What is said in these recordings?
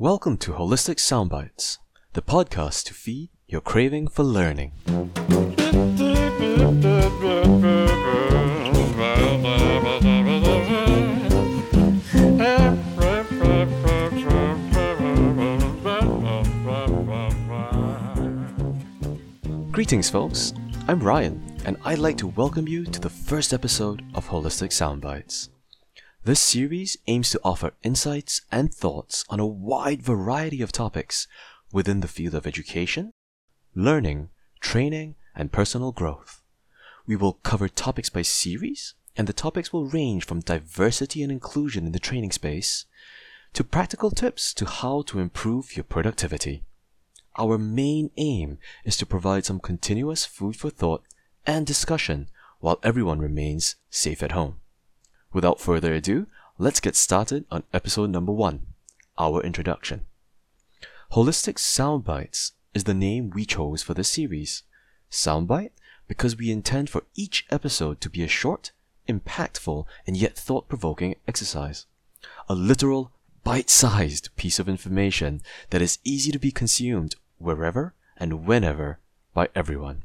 Welcome to HHHolistic Soundbites, the podcast to feed your craving for learning. Greetings, folks. I'm Ryan, and I'd like to welcome you to the first episode of HHHolistic Soundbites. This series aims to offer insights and thoughts on a wide variety of topics within the field of education, learning, training, and personal growth. We will cover topics by series, and the topics will range from diversity and inclusion in the training space to practical tips to how to improve your productivity. Our main aim is to provide some continuous food for thought and discussion while everyone remains safe at home. Without further ado, let's get started on episode number one, our introduction. HHHolistic Soundbites is the name we chose for this series. Soundbite because we intend for each episode to be a short, impactful, and yet thought provoking exercise. A literal, bite sized piece of information that is easy to be consumed wherever and whenever by everyone.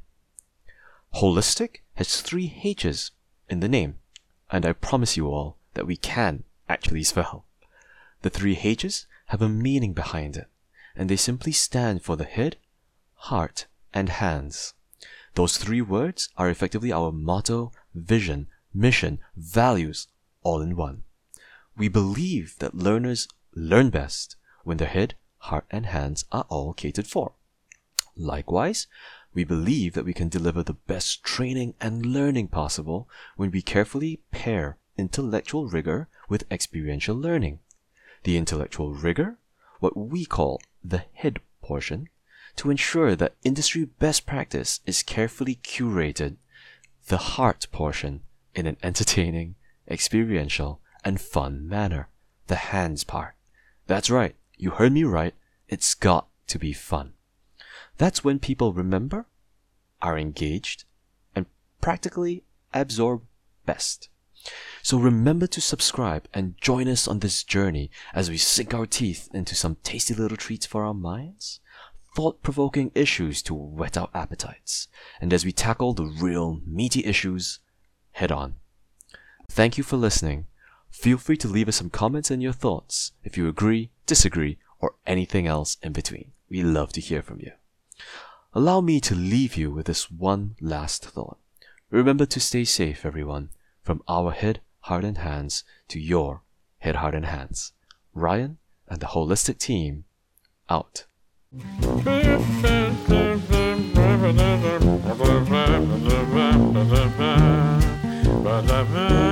HHHolistic has three H's in the name, and I promise you all that we can actually spell. The three H's have a meaning behind it, and they simply stand for the head, heart, and hands. Those three words are effectively our motto, vision, mission, values, all in one. We believe that learners learn best when their head, heart, and hands are all catered for. Likewise, we believe that we can deliver the best training and learning possible when we carefully pair intellectual rigor with experiential learning. The intellectual rigor, what we call the head portion, to ensure that industry best practice is carefully curated, the heart portion in an entertaining, experiential, and fun manner, the hands part. That's right, you heard me right, it's got to be fun. That's when people remember, are engaged, and practically absorb best. So remember to subscribe and join us on this journey as we sink our teeth into some tasty little treats for our minds, thought provoking issues to whet our appetites, and as we tackle the real meaty issues head on. Thank you for listening. Feel free to leave us some comments and your thoughts if you agree, disagree, or anything else in between. We love to hear from you. Allow me to leave you with this one last thought. Remember to stay safe, everyone, from our head, heart, and hands to your head, heart, and hands. Ryan and the holistic team out.